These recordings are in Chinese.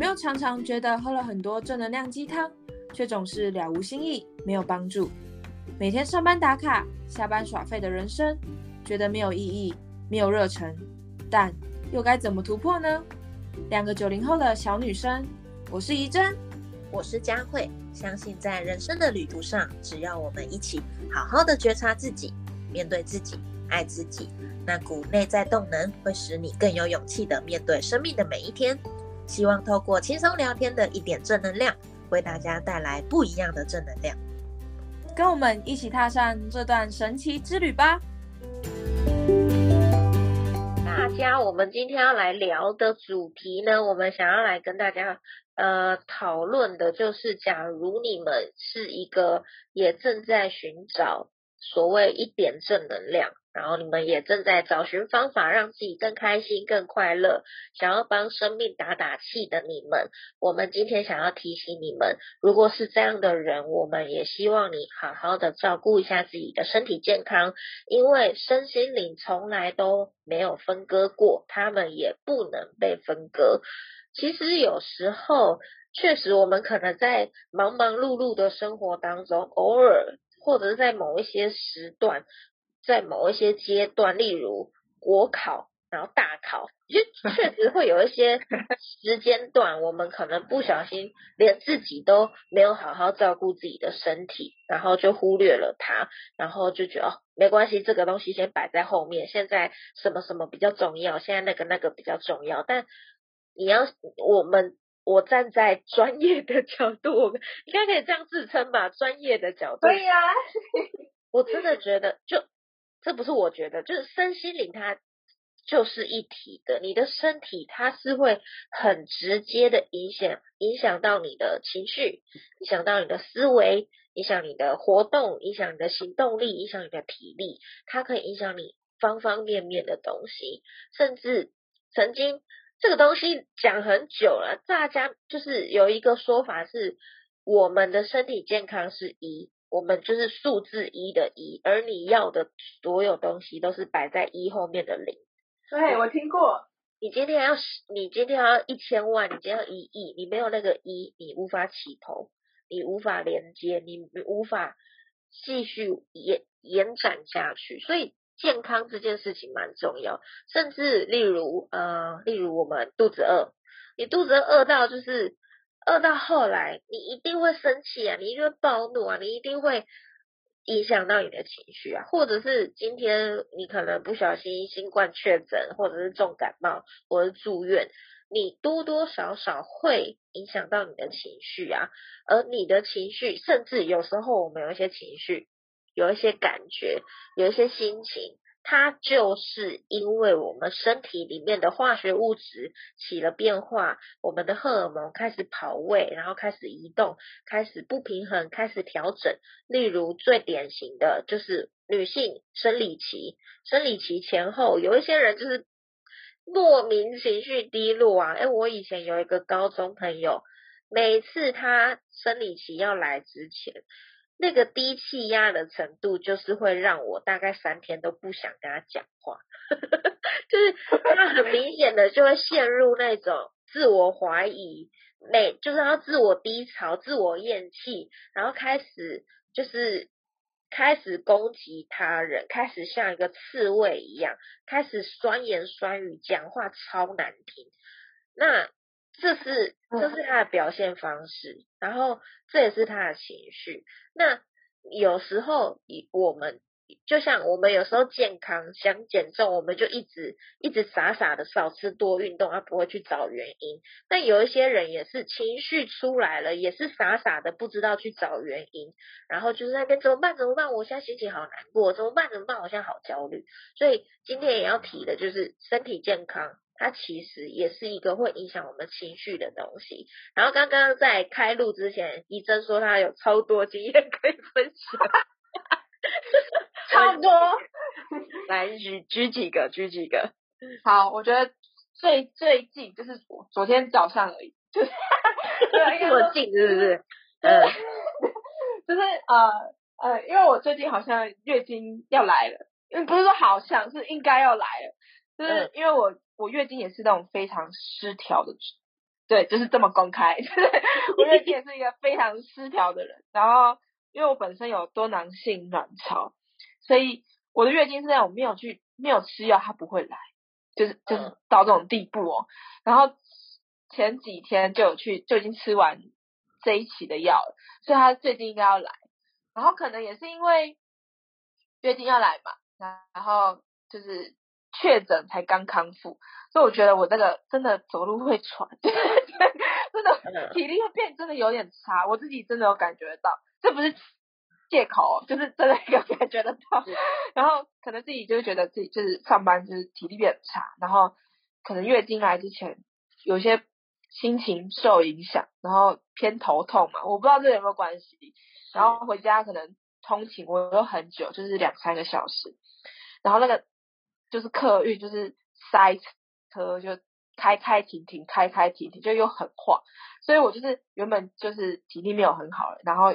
没有常常觉得喝了很多正能量鸡汤，却总是了无新意，没有帮助？每天上班打卡，下班耍废的人生，觉得没有意义，没有热忱，但又该怎么突破呢？两个九零后的小女生，我是怡珍，我是佳慧，相信在人生的旅途上，只要我们一起好好的觉察自己，面对自己，爱自己，那股内在动能会使你更有勇气的面对生命的每一天。希望透过轻松聊天的一点正能量，为大家带来不一样的正能量。跟我们一起踏上这段神奇之旅吧！大家，我们今天要来聊的主题呢，我们想要来跟大家呃讨论的，就是假如你们是一个也正在寻找所谓一点正能量。然后你们也正在找寻方法让自己更开心、更快乐，想要帮生命打打气的你们，我们今天想要提醒你们，如果是这样的人，我们也希望你好好的照顾一下自己的身体健康，因为身心灵从来都没有分割过，他们也不能被分割。其实有时候，确实我们可能在忙忙碌碌的生活当中，偶尔或者是在某一些时段。在某一些阶段，例如国考，然后大考，就确实会有一些时间段，我们可能不小心连自己都没有好好照顾自己的身体，然后就忽略了它，然后就觉得哦，没关系，这个东西先摆在后面，现在什么什么比较重要，现在那个那个比较重要。但你要我们，我站在专业的角度，我应该可以这样自称吧？专业的角度，对呀，我真的觉得就。这不是我觉得，就是身心灵它就是一体的。你的身体它是会很直接的影响影响到你的情绪，影响到你的思维，影响你的活动，影响你的行动力，影响你的体力。它可以影响你方方面面的东西。甚至曾经这个东西讲很久了，大家就是有一个说法是，我们的身体健康是一。我们就是数字一的一，而你要的所有东西都是摆在一后面的零。对，我听过。你今天要，你今天要一千万，你今天要一亿，你没有那个一，你无法起头，你无法连接，你无法继续延延展下去。所以健康这件事情蛮重要。甚至例如，呃，例如我们肚子饿，你肚子饿到就是。饿到后来，你一定会生气啊，你一定会暴怒啊，你一定会影响到你的情绪啊，或者是今天你可能不小心新冠确诊，或者是重感冒，或者住院，你多多少少会影响到你的情绪啊，而你的情绪，甚至有时候我们有一些情绪，有一些感觉，有一些心情。它就是因为我们身体里面的化学物质起了变化，我们的荷尔蒙开始跑位，然后开始移动，开始不平衡，开始调整。例如最典型的就是女性生理期，生理期前后有一些人就是莫名情绪低落啊。诶我以前有一个高中朋友，每次他生理期要来之前。那个低气压的程度，就是会让我大概三天都不想跟他讲话，就是他很明显的就会陷入那种自我怀疑，每就是他自我低潮、自我厌弃，然后开始就是开始攻击他人，开始像一个刺猬一样，开始酸言酸语，讲话超难听。那这是这是他的表现方式，然后这也是他的情绪。那有时候，以我们就像我们有时候健康想减重，我们就一直一直傻傻的少吃多运动，而不会去找原因。但有一些人也是情绪出来了，也是傻傻的不知道去找原因，然后就是那边怎么办？怎么办？我现在心情好难过，怎么办？怎么办？我现在好焦虑。所以今天也要提的就是身体健康。它其实也是一个会影响我们情绪的东西。然后刚刚在开录之前，怡珍说她有超多经验可以分享，超多。来举举几个，举几个。好，我觉得最最近就是昨昨天早上而已，就是 这么近是不是？嗯，就是呃呃，因为我最近好像月经要来了，因为不是说好像是应该要来了，就是因为我。我月经也是那种非常失调的对，就是这么公开。我月经也是一个非常失调的人，然后因为我本身有多囊性卵巢，所以我的月经是那种没有去没有吃药，它不会来，就是就是到这种地步哦。然后前几天就有去就已经吃完这一期的药了，所以它最近应该要来。然后可能也是因为月经要来嘛，然后就是确诊才刚康复，所以我觉得我那个真的走路会喘，真的体力会变，真的有点差，我自己真的有感觉到，这不是借口，就是真的有感觉得到。然后可能自己就是觉得自己就是上班就是体力变差，然后可能月经来之前有些心情受影响，然后偏头痛嘛，我不知道这有没有关系。然后回家可能通勤我都很久，就是两三个小时。然后那个就是客运就是塞车，就开开停停，开开停停，就又很晃。所以我就是原本就是体力没有很好，然后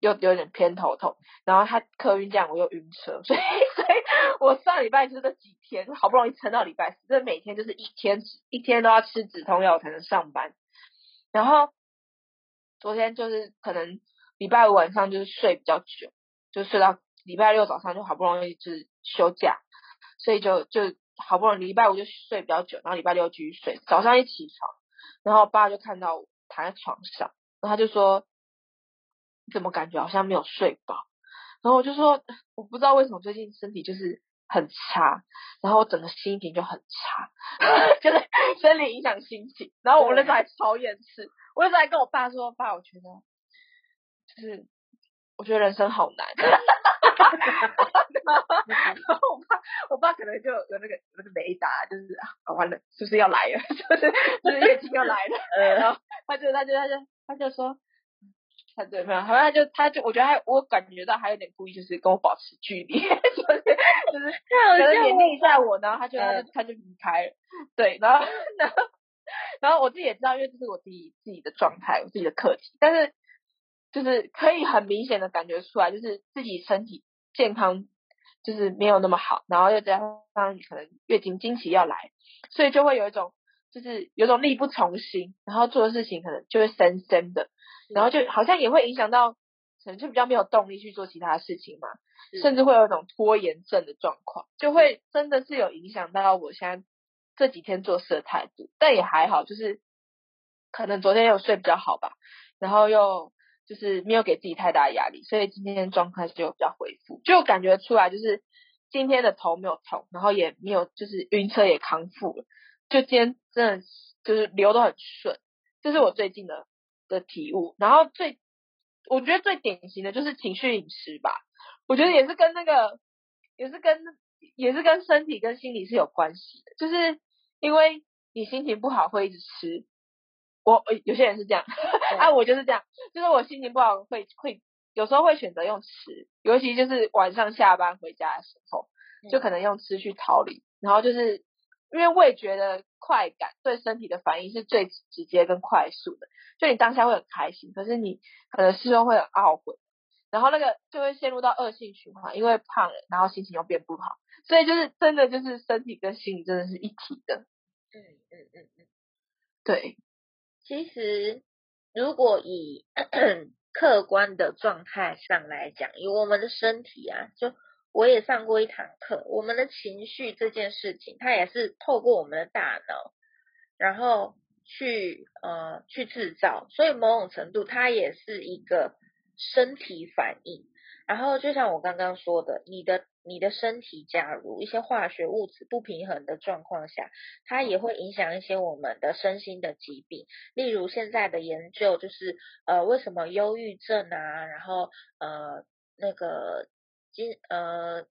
又有点偏头痛。然后他客运这样我又晕车，所以所以我上礼拜就是这几天好不容易撑到礼拜四，这每天就是一天一天都要吃止痛药才能上班。然后昨天就是可能。礼拜五晚上就是睡比较久，就睡到礼拜六早上就好不容易就是休假，所以就就好不容易礼拜五就睡比较久，然后礼拜六继续睡。早上一起床，然后我爸就看到我躺在床上，然后他就说：“怎么感觉好像没有睡饱？”然后我就说：“我不知道为什么最近身体就是很差，然后我整个心情就很差，就是生理影响心情。”然后我那时候还超厌世，我那时候还跟我爸说：“爸，我觉得。”就是我觉得人生好难，然 后我爸我爸可能就有那个那个雷达，就是啊完了，是不是要来了？就是就是月经要来了，然后他就他就他就他就说，他对没有，好像他就他就我觉得他我感觉到他有点故意，就是跟我保持距离，就是就是可能眼睛一下我，然后他就他就他就离开了，对，然后然后然后我自己也知道，因为这是我自己自己的状态，我自己的课题，但是。就是可以很明显的感觉出来，就是自己身体健康就是没有那么好，然后又加上可能月经经期要来，所以就会有一种就是有种力不从心，然后做的事情可能就会深深的，然后就好像也会影响到，可能就比较没有动力去做其他事情嘛，甚至会有一种拖延症的状况，就会真的是有影响到我现在这几天做事的态度，但也还好，就是可能昨天有睡比较好吧，然后又。就是没有给自己太大压力，所以今天状态就比较恢复，就感觉出来就是今天的头没有痛，然后也没有就是晕车也康复了，就今天真的就是流的很顺，这是我最近的的体悟。然后最我觉得最典型的就是情绪饮食吧，我觉得也是跟那个也是跟也是跟身体跟心理是有关系的，就是因为你心情不好会一直吃。我有些人是这样，啊，我就是这样，就是我心情不好会会有时候会选择用吃，尤其就是晚上下班回家的时候，就可能用吃去逃离，然后就是因为味觉的快感对身体的反应是最直接跟快速的，就你当下会很开心，可是你可能事后会很懊悔，然后那个就会陷入到恶性循环，因为胖了，然后心情又变不好，所以就是真的就是身体跟心理真的是一体的，嗯嗯嗯嗯，对。其实，如果以 客观的状态上来讲，以我们的身体啊，就我也上过一堂课，我们的情绪这件事情，它也是透过我们的大脑，然后去呃去制造，所以某种程度它也是一个身体反应。然后就像我刚刚说的，你的。你的身体假如一些化学物质不平衡的状况下，它也会影响一些我们的身心的疾病。例如现在的研究就是，呃，为什么忧郁症啊，然后呃那个精呃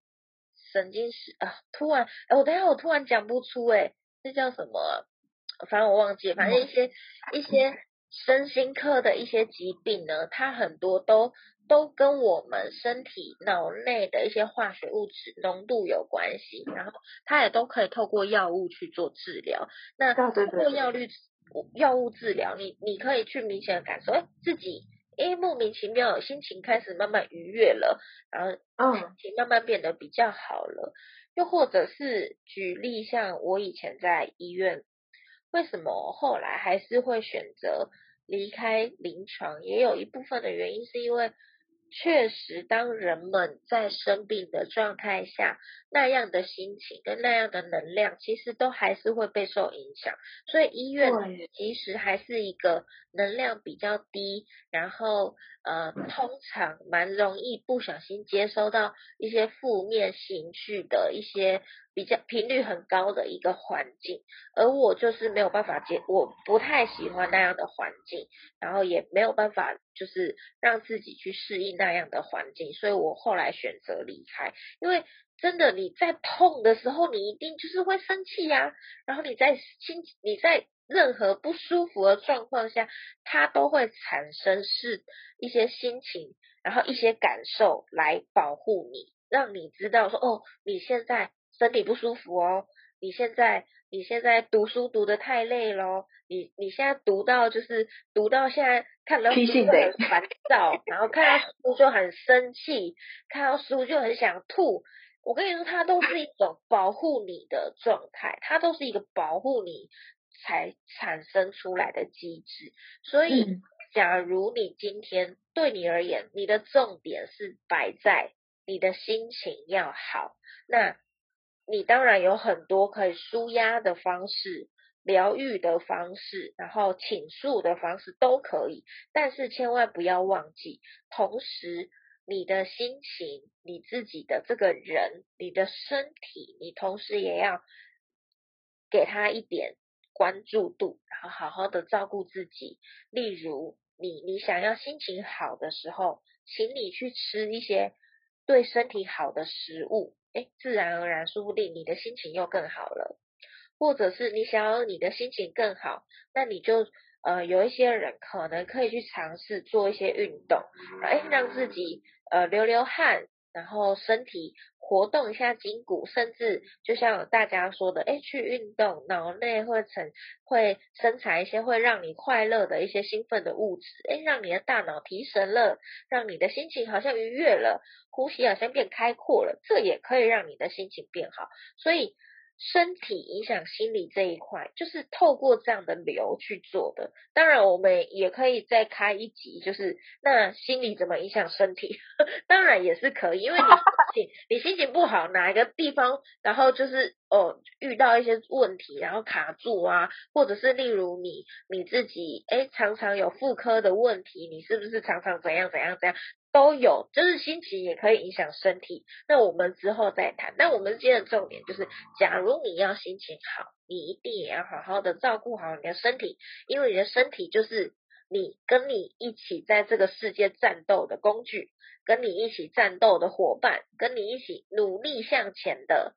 神经是啊，突然哎，我等下我突然讲不出哎，这叫什么？反正我忘记，反正一些一些身心科的一些疾病呢，它很多都。都跟我们身体脑内的一些化学物质浓度有关系，然后它也都可以透过药物去做治疗。那通过药律药物治疗，你你可以去明显的感受，哎，自己哎莫名其妙心情开始慢慢愉悦了，然后心情慢慢变得比较好了。又或者是举例，像我以前在医院为什么后来还是会选择离开临床？也有一部分的原因是因为。确实，当人们在生病的状态下，那样的心情跟那样的能量，其实都还是会被受影响。所以医院其实还是一个能量比较低，然后呃，通常蛮容易不小心接收到一些负面情绪的一些。比较频率很高的一个环境，而我就是没有办法接，我不太喜欢那样的环境，然后也没有办法就是让自己去适应那样的环境，所以我后来选择离开。因为真的你在痛的时候，你一定就是会生气呀，然后你在心你在任何不舒服的状况下，它都会产生是一些心情，然后一些感受来保护你，让你知道说哦，你现在。身体不舒服哦，你现在你现在读书读的太累喽，你你现在读到就是读到现在看到书就很烦躁，然后看到书就很生气，看到书就很想吐。我跟你说，它都是一种保护你的状态，它都是一个保护你才产生出来的机制。所以，假如你今天对你而言，你的重点是摆在你的心情要好，那。你当然有很多可以舒压的方式、疗愈的方式，然后倾诉的方式都可以，但是千万不要忘记，同时你的心情、你自己的这个人、你的身体，你同时也要给他一点关注度，然后好好的照顾自己。例如，你你想要心情好的时候，请你去吃一些对身体好的食物。哎，自然而然，说不定你的心情又更好了。或者是你想要你的心情更好，那你就呃有一些人可能可以去尝试做一些运动，哎，让自己呃流流汗，然后身体。活动一下筋骨，甚至就像大家说的，哎，去运动，脑内会成会生产一些会让你快乐的一些兴奋的物质，哎，让你的大脑提神了，让你的心情好像愉悦了，呼吸好像变开阔了，这也可以让你的心情变好，所以。身体影响心理这一块，就是透过这样的流去做的。当然，我们也可以再开一集，就是那心理怎么影响身体？当然也是可以，因为你心情你心情不好，哪一个地方，然后就是哦遇到一些问题，然后卡住啊，或者是例如你你自己哎常常有妇科的问题，你是不是常常怎样怎样怎样？都有，就是心情也可以影响身体。那我们之后再谈。那我们今天的重点就是，假如你要心情好，你一定也要好好的照顾好你的身体，因为你的身体就是你跟你一起在这个世界战斗的工具，跟你一起战斗的伙伴，跟你一起努力向前的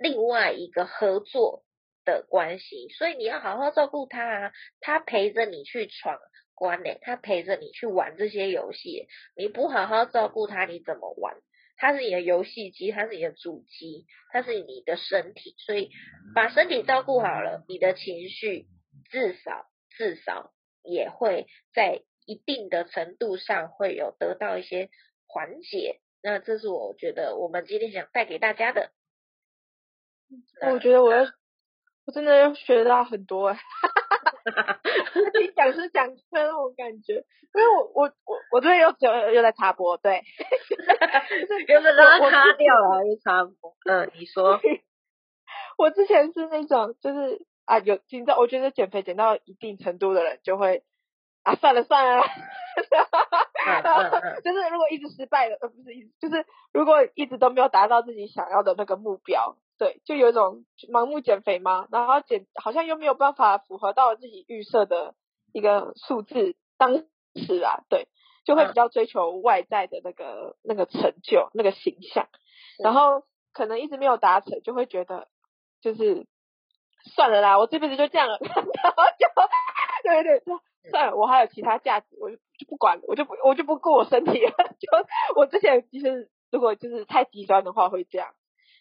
另外一个合作的关系。所以你要好好照顾他啊，他陪着你去闯。关呢，他陪着你去玩这些游戏，你不好好照顾他，你怎么玩？他是你的游戏机，他是你的主机，他是你的身体，所以把身体照顾好了，你的情绪至少至少也会在一定的程度上会有得到一些缓解。那这是我觉得我们今天想带给大家的。我觉得我要，我真的要学到很多哎。听讲是讲课那种感觉，因为我我我我这边又又又在插播，对，有的让它擦掉了又插播，嗯，你说，我之前是那种就是啊有紧张，我觉得减肥减到一定程度的人就会啊算了算了，就是如果一直失败了，呃不是一直就是如果一直都没有达到自己想要的那个目标。对，就有一种盲目减肥嘛，然后减好像又没有办法符合到自己预设的一个数字，当时啊，对，就会比较追求外在的那个那个成就、那个形象，然后可能一直没有达成，就会觉得就是算了啦，我这辈子就这样了，然后就 对对对，算了，我还有其他价值，我就就不管了，我就不我就不顾我身体了，就我之前其实如果就是太极端的话会这样。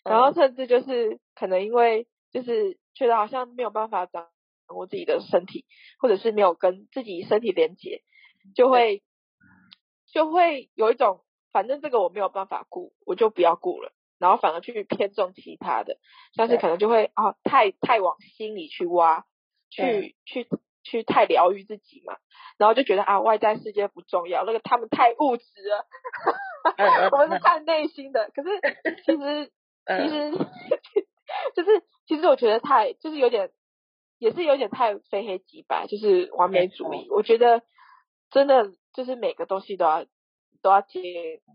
然后甚至就是可能因为就是觉得好像没有办法掌握自己的身体，或者是没有跟自己身体连接，就会就会有一种反正这个我没有办法顾，我就不要顾了，然后反而去偏重其他的，但是可能就会啊太太往心里去挖，去去去太疗愈自己嘛，然后就觉得啊，外在世界不重要，那个他们太物质了，我们是看内心的。可是其实其实就是 其实我觉得太就是有点也是有点太非黑即白，就是完美主义。我觉得真的就是每个东西都要都要兼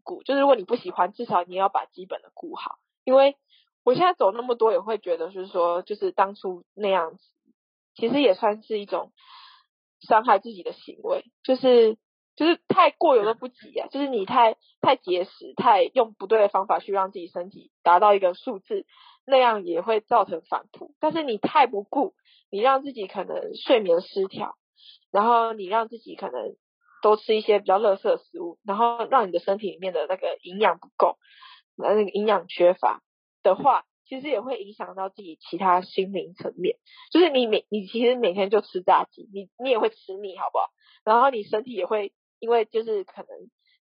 顾，就是如果你不喜欢，至少你要把基本的顾好。因为我现在走那么多，也会觉得就是说，就是当初那样子。其实也算是一种伤害自己的行为，就是就是太过犹不及啊，就是你太太节食，太用不对的方法去让自己身体达到一个数字，那样也会造成反扑。但是你太不顾，你让自己可能睡眠失调，然后你让自己可能多吃一些比较垃圾的食物，然后让你的身体里面的那个营养不够，那个营养缺乏的话。其实也会影响到自己其他心灵层面，就是你每你其实每天就吃炸鸡，你你也会吃腻，好不好？然后你身体也会因为就是可能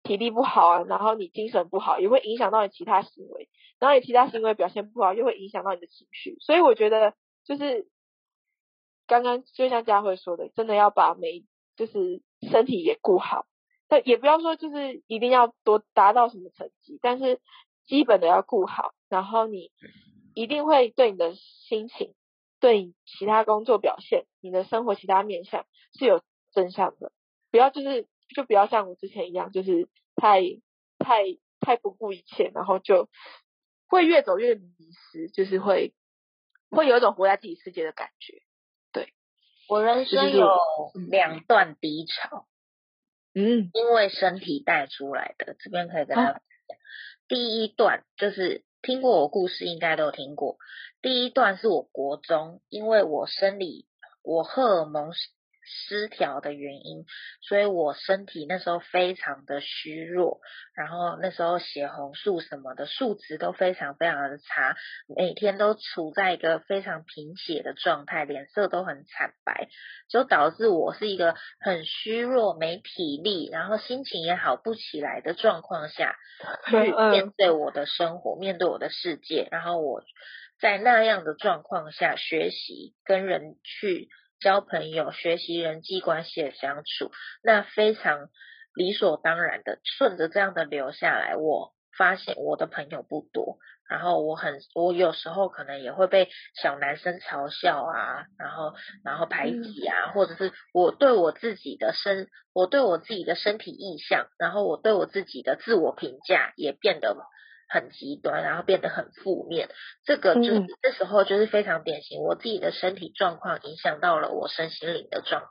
体力不好啊，然后你精神不好，也会影响到你其他行为，然后你其他行为表现不好，又会影响到你的情绪。所以我觉得就是刚刚就像佳慧说的，真的要把每就是身体也顾好，但也不要说就是一定要多达到什么成绩，但是基本的要顾好，然后你。一定会对你的心情、对你其他工作表现、你的生活其他面向是有真相的。不要就是就不要像我之前一样，就是太太太不顾一切，然后就会越走越迷失，就是会会有一种活在自己世界的感觉。对我人生有两段低潮，嗯，因为身体带出来的，这边可以跟大家讲。第一段就是。听过我故事应该都听过。第一段是我国中，因为我生理我荷尔蒙失调的原因，所以我身体那时候非常的虚弱，然后那时候血红素什么的数值都非常非常的差，每天都处在一个非常贫血的状态，脸色都很惨白，就导致我是一个很虚弱、没体力，然后心情也好不起来的状况下 去面对我的生活，面对我的世界，然后我在那样的状况下学习跟人去。交朋友、学习人际关系的相处，那非常理所当然的顺着这样的流下来。我发现我的朋友不多，然后我很，我有时候可能也会被小男生嘲笑啊，然后然后排挤啊，或者是我对我自己的身，我对我自己的身体意向，然后我对我自己的自我评价也变得。很极端，然后变得很负面，这个就是这时候就是非常典型，我自己的身体状况影响到了我身心灵的状态。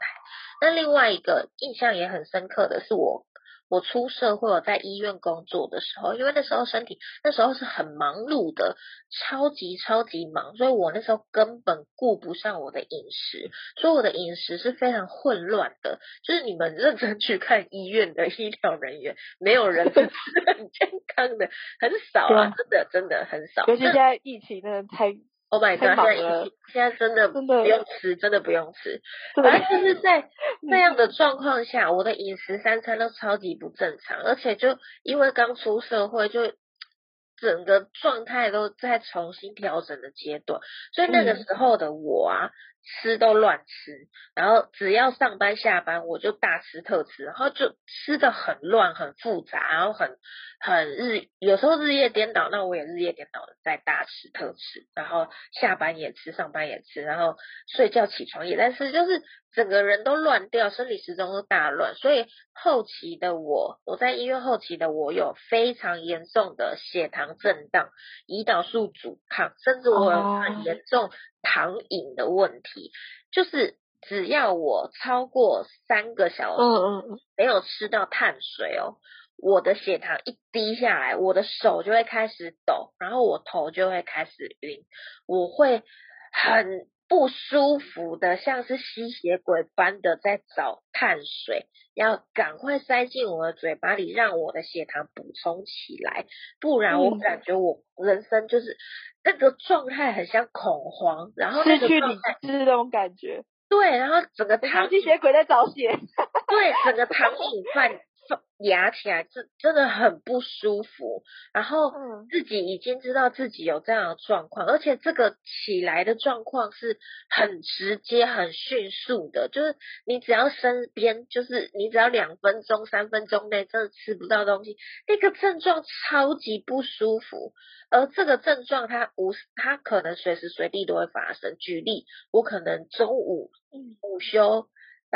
那另外一个印象也很深刻的是我。我出社会，我在医院工作的时候，因为那时候身体那时候是很忙碌的，超级超级忙，所以我那时候根本顾不上我的饮食，所以我的饮食是非常混乱的。就是你们认真去看医院的医疗人员，没有人是 很健康的，很少啊，真的真的很少。尤其现在疫情，真的太。Oh my god！现在现在真的不用吃，真的不用吃。反正就是在那样的状况下，我的饮食三餐都超级不正常，而且就因为刚出社会，就整个状态都在重新调整的阶段，所以那个时候的我啊。吃都乱吃，然后只要上班下班我就大吃特吃，然后就吃的很乱很复杂，然后很很日有时候日夜颠倒，那我也日夜颠倒的在大吃特吃，然后下班也吃，上班也吃，然后睡觉起床也在吃，就是整个人都乱掉，生理时钟都大乱，所以后期的我，我在医院后期的我有非常严重的血糖震荡、胰岛素阻抗，甚至我有很严重。糖瘾的问题，就是只要我超过三个小时，嗯嗯嗯，没有吃到碳水哦，我的血糖一低下来，我的手就会开始抖，然后我头就会开始晕，我会很。不舒服的，像是吸血鬼般的在找碳水，要赶快塞进我的嘴巴里，让我的血糖补充起来，不然我感觉我人生就是那个状态很像恐慌，然后失去理智那种感觉。对，然后整个糖吸血鬼在找血。对，整个 糖瘾犯压起来，真真的很不舒服。然后嗯自己已经知道自己有这样的状况，而且这个起来的状况是很直接、很迅速的，就是你只要身边，就是你只要两分钟、三分钟内真的吃不到东西，那个症状超级不舒服。而这个症状它无，它可能随时随地都会发生。举例，我可能中午午休。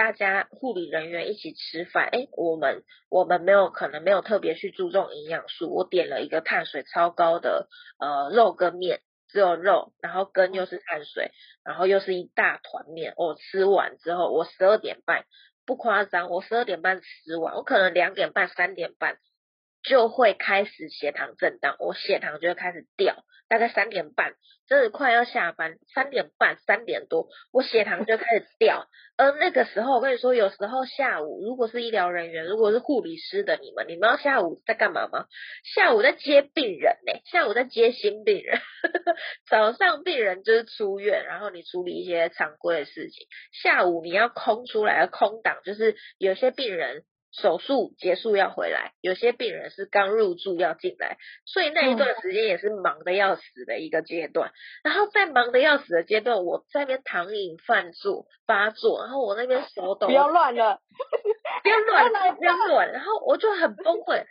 大家护理人员一起吃饭，哎，我们我们没有可能没有特别去注重营养素，我点了一个碳水超高的呃肉跟面，只有肉，然后跟又是碳水，然后又是一大团面，我吃完之后，我十二点半不夸张，我十二点半吃完，我可能两点半三点半就会开始血糖震荡，我血糖就会开始掉，大概三点半，真的快要下班，三点半三点多，我血糖就开始掉。而那个时候，我跟你说，有时候下午如果是医疗人员，如果是护理师的你们，你们要下午在干嘛吗？下午在接病人呢、下午在接新病人。早上病人就是出院，然后你处理一些常规的事情。下午你要空出来的空档，就是有些病人手术结束要回来，有些病人是刚入住要进来，所以那一段时间也是忙的要死的一个阶段。然后在忙的要死的阶段，我在那边糖瘾犯作发作，然后我那边手抖，不要乱了，不要乱，不要乱，然后我就很崩溃。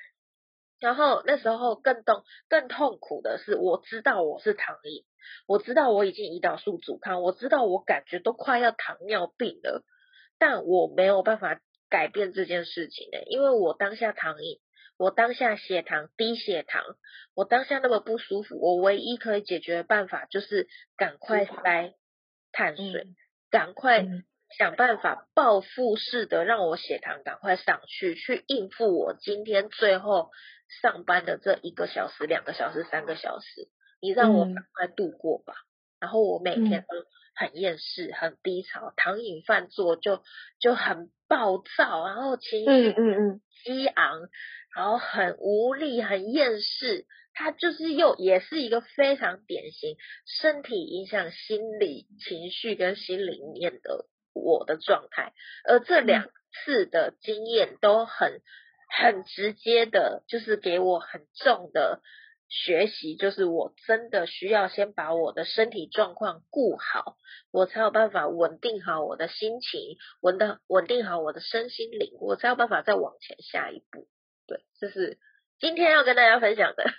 然后那时候更痛更痛苦的是，我知道我是糖瘾，我知道我已经胰岛素阻抗，我知道我感觉都快要糖尿病了，但我没有办法改变这件事情的，因为我当下糖瘾，我当下血糖低血糖，我当下那么不舒服，我唯一可以解决的办法就是赶快塞。碳水，嗯赶快嗯。想办法报复式的让我血糖赶快上去，去应付我今天最后上班的这一个小时、两个小时、三个小时，你让我嗯赶。快度过吧。然后我每天嗯。都很厌世、很低潮，糖瘾犯作就就很暴躁，然后情绪嗯嗯嗯，激昂，然后很无力、很厌世。他就是又也是一个非常典型身体影响心理情绪跟心里面的我的状态，而这两次的经验都很很直接的，就是给我很重的学习，就是我真的需要先把我的身体状况顾好，我才有办法稳定好我的心情，稳的稳定好我的身心灵，我才有办法再往前下一步。对，这是今天要跟大家分享的。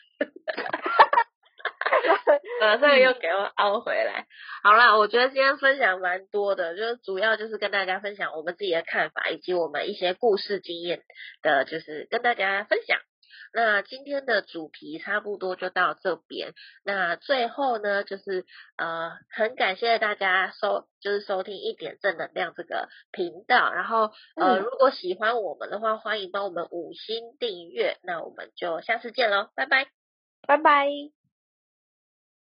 马上又给我凹回来。好啦，我觉得今天分享蛮多的，就是主要就是跟大家分享我们自己的看法，以及我们一些故事经验的，就是跟大家分享。那今天的主题差不多就到这边。那最后呢，就是呃，很感谢大家收，就是收听一点正能量这个频道。然后呃，嗯如果喜欢我们的话，欢迎帮我们五星订阅。那我们就下次见喽，拜拜。拜拜。